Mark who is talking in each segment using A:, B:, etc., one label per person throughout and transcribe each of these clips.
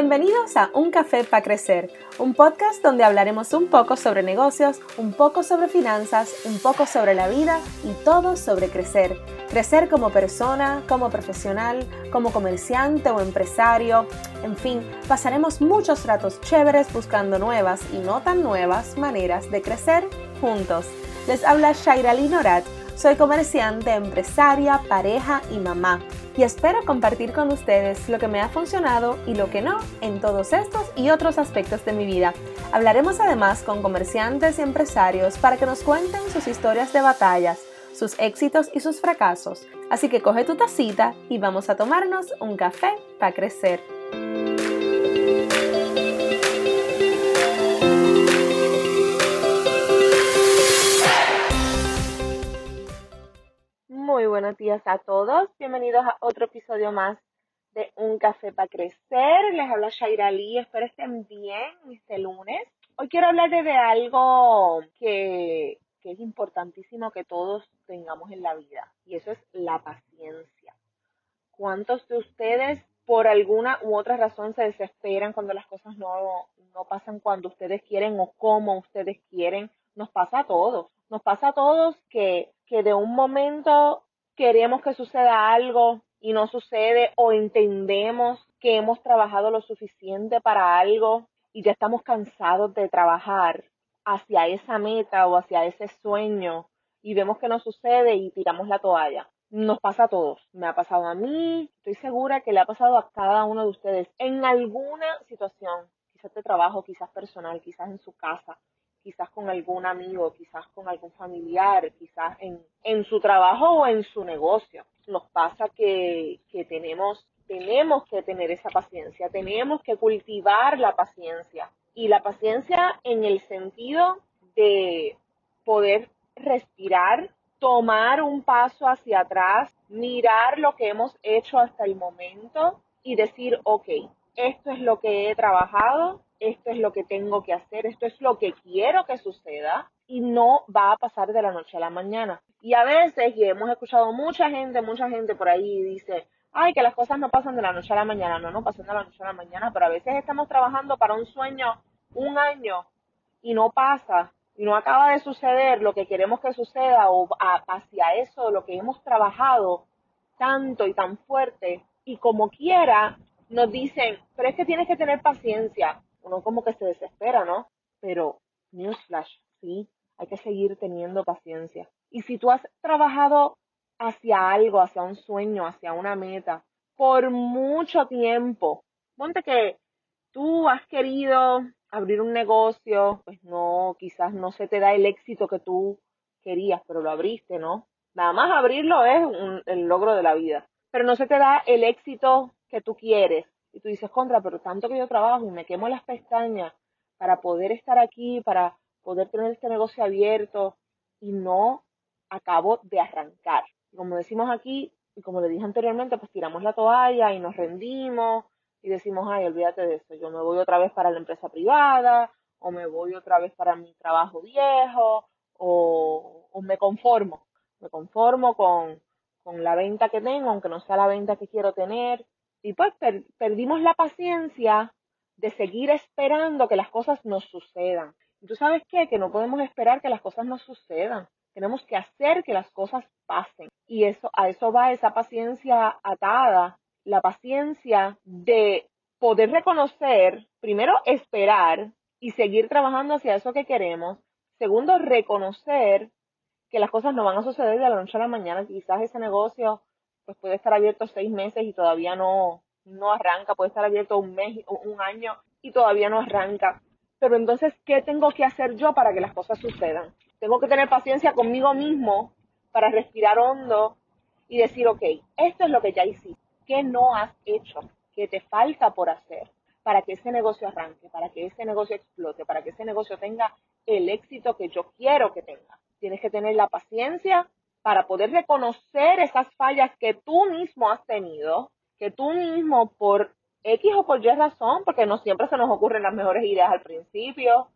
A: Bienvenidos a Un Café para Crecer, un podcast donde hablaremos un poco sobre negocios, un poco sobre finanzas, un poco sobre la vida y todo sobre crecer. Crecer como persona, como profesional, como comerciante o empresario. En fin, pasaremos muchos ratos chéveres buscando nuevas y no tan nuevas maneras de crecer juntos. Les habla Shaira Norat soy comerciante, empresaria, pareja y mamá y espero compartir con ustedes lo que me ha funcionado y lo que no en todos estos y otros aspectos de mi vida. Hablaremos además con comerciantes y empresarios para que nos cuenten sus historias de batallas, sus éxitos y sus fracasos. Así que coge tu tacita y vamos a tomarnos un café para crecer. Buenos días a todos. Bienvenidos a otro episodio más de Un Café para Crecer. Les habla Shaira Lee. Espero estén bien este lunes. Hoy quiero hablarles de algo que, que es importantísimo que todos tengamos en la vida y eso es la paciencia. ¿Cuántos de ustedes por alguna u otra razón se desesperan cuando las cosas no, no pasan cuando ustedes quieren o como ustedes quieren? Nos pasa a todos. Nos pasa a todos que, que de un momento queremos que suceda algo y no sucede o entendemos que hemos trabajado lo suficiente para algo y ya estamos cansados de trabajar hacia esa meta o hacia ese sueño y vemos que no sucede y tiramos la toalla. Nos pasa a todos. Me ha pasado a mí, estoy segura que le ha pasado a cada uno de ustedes en alguna situación, quizás de trabajo, quizás personal, quizás en su casa, quizás con algún amigo, quizás con algún familiar, quizás en, en su trabajo o en su negocio. Nos pasa que, que tenemos, tenemos que tener esa paciencia, tenemos que cultivar la paciencia. Y la paciencia en el sentido de poder respirar, tomar un paso hacia atrás, mirar lo que hemos hecho hasta el momento y decir, ok, esto es lo que he trabajado, esto es lo que tengo que hacer, esto es lo que quiero que suceda y no va a pasar de la noche a la mañana. Y a veces, y hemos escuchado mucha gente, mucha gente por ahí dice, ay, que las cosas no pasan de la noche a la mañana, no, no pasan de la noche a la mañana, pero a veces estamos trabajando para un sueño un año y no pasa, y no acaba de suceder lo que queremos que suceda o hacia eso lo que hemos trabajado tanto y tan fuerte, y como quiera, nos dicen, pero es que tienes que tener paciencia, uno como que se desespera, ¿no? Pero, newsflash, sí, hay que seguir teniendo paciencia. Y si tú has trabajado hacia algo, hacia un sueño, hacia una meta, por mucho tiempo, ponte que tú has querido abrir un negocio, pues no, quizás no se te da el éxito que tú querías, pero lo abriste, ¿no? Nada más abrirlo es el logro de la vida, pero no se te da el éxito que tú quieres, y tú dices, contra, pero tanto que yo trabajo y me quemo las pestañas para poder estar aquí, para poder tener este negocio abierto y no acabo de arrancar. como decimos aquí, y como le dije anteriormente, pues tiramos la toalla y nos rendimos y decimos, ay, olvídate de eso, yo me voy otra vez para la empresa privada o me voy otra vez para mi trabajo viejo o, o me conformo, me conformo con, con la venta que tengo, aunque no sea la venta que quiero tener y pues perdimos la paciencia de seguir esperando que las cosas nos sucedan. ¿Y tú sabes qué? Que no podemos esperar que las cosas nos sucedan. Tenemos que hacer que las cosas pasen. Y eso, a eso va esa paciencia atada, la paciencia de poder reconocer, primero esperar y seguir trabajando hacia eso que queremos. Segundo, reconocer que las cosas no van a suceder de la noche a la mañana. Quizás ese negocio pues puede estar abierto seis meses y todavía no, no arranca, puede estar abierto un mes un año y todavía no arranca. Pero entonces, ¿qué tengo que hacer yo para que las cosas sucedan? Tengo que tener paciencia conmigo mismo para respirar hondo y decir, ok, esto es lo que ya hiciste. ¿Qué no has hecho? ¿Qué te falta por hacer para que ese negocio arranque, para que ese negocio explote, para que ese negocio tenga el éxito que yo quiero que tenga? Tienes que tener la paciencia para poder reconocer esas fallas que tú mismo has tenido, que tú mismo por X o por Y razón, porque no siempre se nos ocurren las mejores ideas al principio,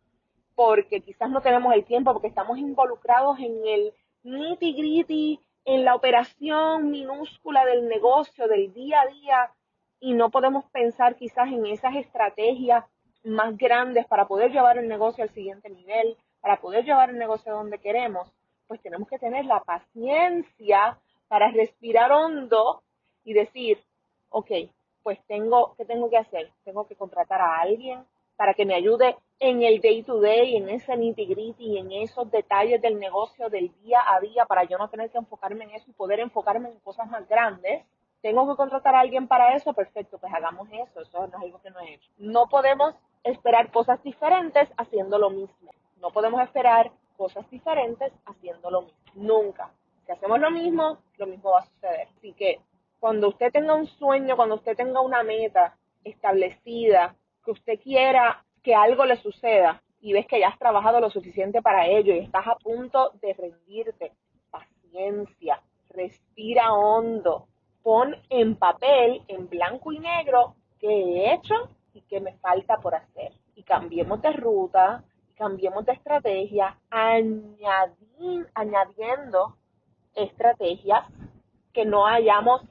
A: porque quizás no tenemos el tiempo, porque estamos involucrados en el nitty gritty, en la operación minúscula del negocio, del día a día, y no podemos pensar quizás en esas estrategias más grandes para poder llevar el negocio al siguiente nivel, para poder llevar el negocio donde queremos, pues tenemos que tener la paciencia para respirar hondo y decir, ok, pues tengo, ¿qué tengo que hacer? Tengo que contratar a alguien para que me ayude en el day to day, en ese nitty gritty, en esos detalles del negocio del día a día, para yo no tener que enfocarme en eso y poder enfocarme en cosas más grandes. Tengo que contratar a alguien para eso, perfecto, pues hagamos eso, eso no es algo que no he hecho. No podemos esperar cosas diferentes haciendo lo mismo. No podemos esperar cosas diferentes haciendo lo mismo. Nunca. Si hacemos lo mismo, lo mismo va a suceder. Así que cuando usted tenga un sueño, cuando usted tenga una meta establecida, que usted quiera que algo le suceda y ves que ya has trabajado lo suficiente para ello y estás a punto de rendirte, paciencia, respira hondo, pon en papel, en blanco y negro, qué he hecho y qué me falta por hacer. Y cambiemos de ruta, cambiemos de estrategia, añadiendo estrategias que no hayamos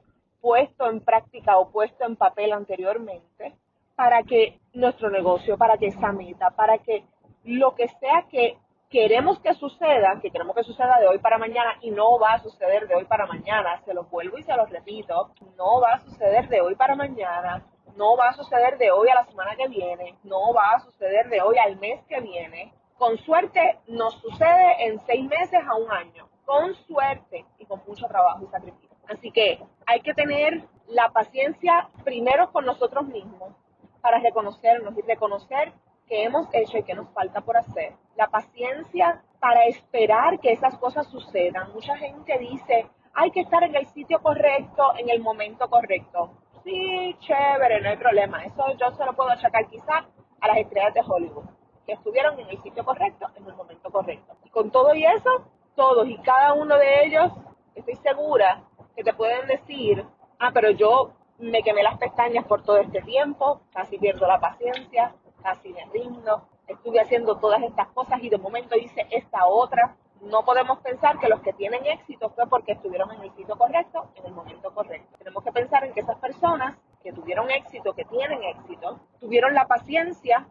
A: puesto en práctica o puesto en papel anteriormente para que nuestro negocio, para que esa meta, para que lo que sea que queremos que suceda, que queremos que suceda de hoy para mañana y no va a suceder de hoy para mañana, se lo vuelvo y se lo repito, no va a suceder de hoy para mañana, no va a suceder de hoy a la semana que viene, no va a suceder de hoy al mes que viene. Con suerte nos sucede en seis meses a un año, con suerte y con mucho trabajo y sacrificio. Así que hay que tener la paciencia primero con nosotros mismos para reconocernos y reconocer que hemos hecho y que nos falta por hacer. La paciencia para esperar que esas cosas sucedan. Mucha gente dice, hay que estar en el sitio correcto, en el momento correcto. Sí, chévere, no hay problema. Eso yo se lo puedo achacar quizás a las estrellas de Hollywood, que estuvieron en el sitio correcto, en el momento correcto. Y con todo y eso, todos y cada uno de ellos, estoy segura que te pueden decir, ah, pero yo me quemé las pestañas por todo este tiempo, casi pierdo la paciencia, casi me rindo, estuve haciendo todas estas cosas y de momento hice esta otra. No podemos pensar que los que tienen éxito fue porque estuvieron en el sitio correcto, en el momento correcto. Tenemos que pensar que tuvieron éxito, que tienen éxito, tuvieron la paciencia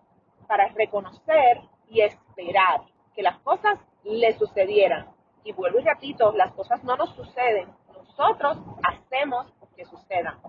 A: para reconocer y esperar que las cosas le sucedieran. Y vuelvo y repito, las cosas no nos suceden, nosotros hacemos que sucedan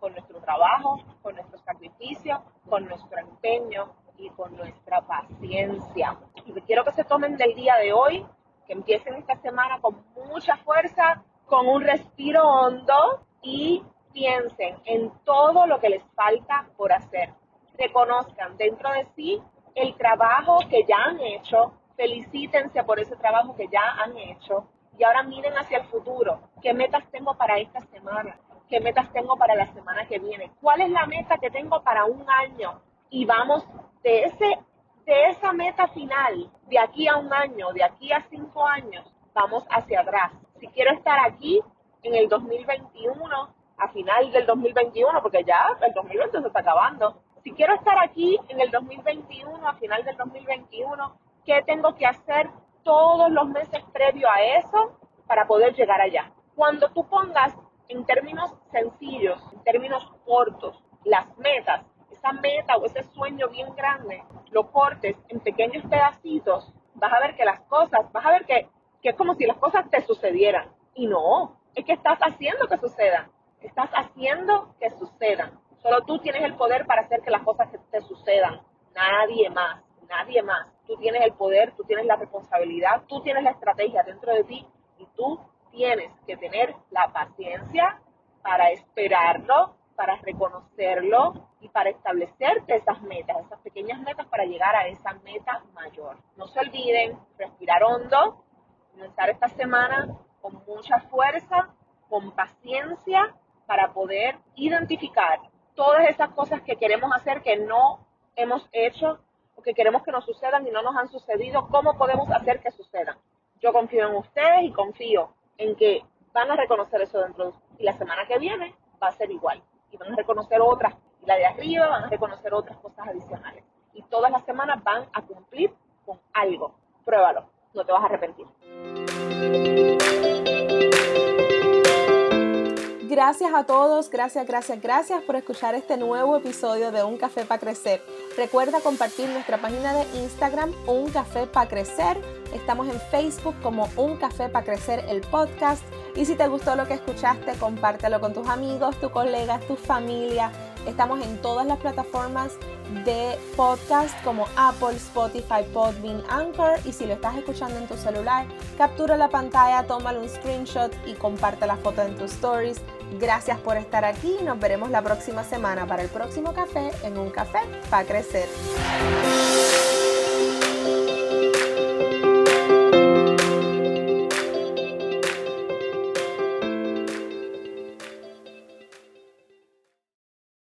A: con nuestro trabajo, con nuestro sacrificio, con nuestro empeño y con nuestra paciencia. Y quiero que se tomen del día de hoy, que empiecen esta semana con mucha fuerza, con un respiro hondo y piensen en todo lo que les falta por hacer. Reconozcan dentro de sí el trabajo que ya han hecho, felicítense por ese trabajo que ya han hecho y ahora miren hacia el futuro. ¿Qué metas tengo para esta semana? qué metas tengo para la semana que viene, cuál es la meta que tengo para un año y vamos de ese de esa meta final, de aquí a un año, de aquí a cinco años, vamos hacia atrás. Si quiero estar aquí en el 2021, a final del 2021, porque ya el 2020 se está acabando. Si quiero estar aquí en el 2021, a final del 2021, ¿qué tengo que hacer todos los meses previo a eso para poder llegar allá? Cuando tú pongas en términos sencillos, en términos cortos, las metas, esa meta o ese sueño bien grande, lo cortes en pequeños pedacitos, vas a ver que las cosas, vas a ver que, que es como si las cosas te sucedieran. Y no, es que estás haciendo que sucedan. Estás haciendo que sucedan. Solo tú tienes el poder para hacer que las cosas te sucedan. Nadie más, nadie más. Tú tienes el poder, tú tienes la responsabilidad, tú tienes la estrategia dentro de ti y tú tienes que tener la paciencia para esperarlo, para reconocerlo y para establecerte esas metas, esas pequeñas metas para llegar a esa meta mayor. No se olviden, respirar hondo, comenzar esta semana con mucha fuerza, con paciencia, para poder identificar todas esas cosas que queremos hacer que no hemos hecho o que queremos que nos sucedan y no nos han sucedido, cómo podemos hacer que sucedan. Yo confío en ustedes y confío en que van a reconocer eso dentro de y la semana que viene va a ser igual y van a reconocer otras y la de arriba van a reconocer otras cosas adicionales y todas las semanas van a cumplir con algo. Pruébalo, no te vas a arrepentir.
B: Gracias a todos, gracias, gracias, gracias por escuchar este nuevo episodio de Un Café para Crecer. Recuerda compartir nuestra página de Instagram, Un Café para Crecer. Estamos en Facebook como Un Café para Crecer el podcast. Y si te gustó lo que escuchaste, compártelo con tus amigos, tus colegas, tu familia. Estamos en todas las plataformas de podcast como Apple, Spotify, Podbean, Anchor. Y si lo estás escuchando en tu celular, captura la pantalla, tómale un screenshot y comparte la foto en tus stories. Gracias por estar aquí. Nos veremos la próxima semana para el próximo café en un café para crecer.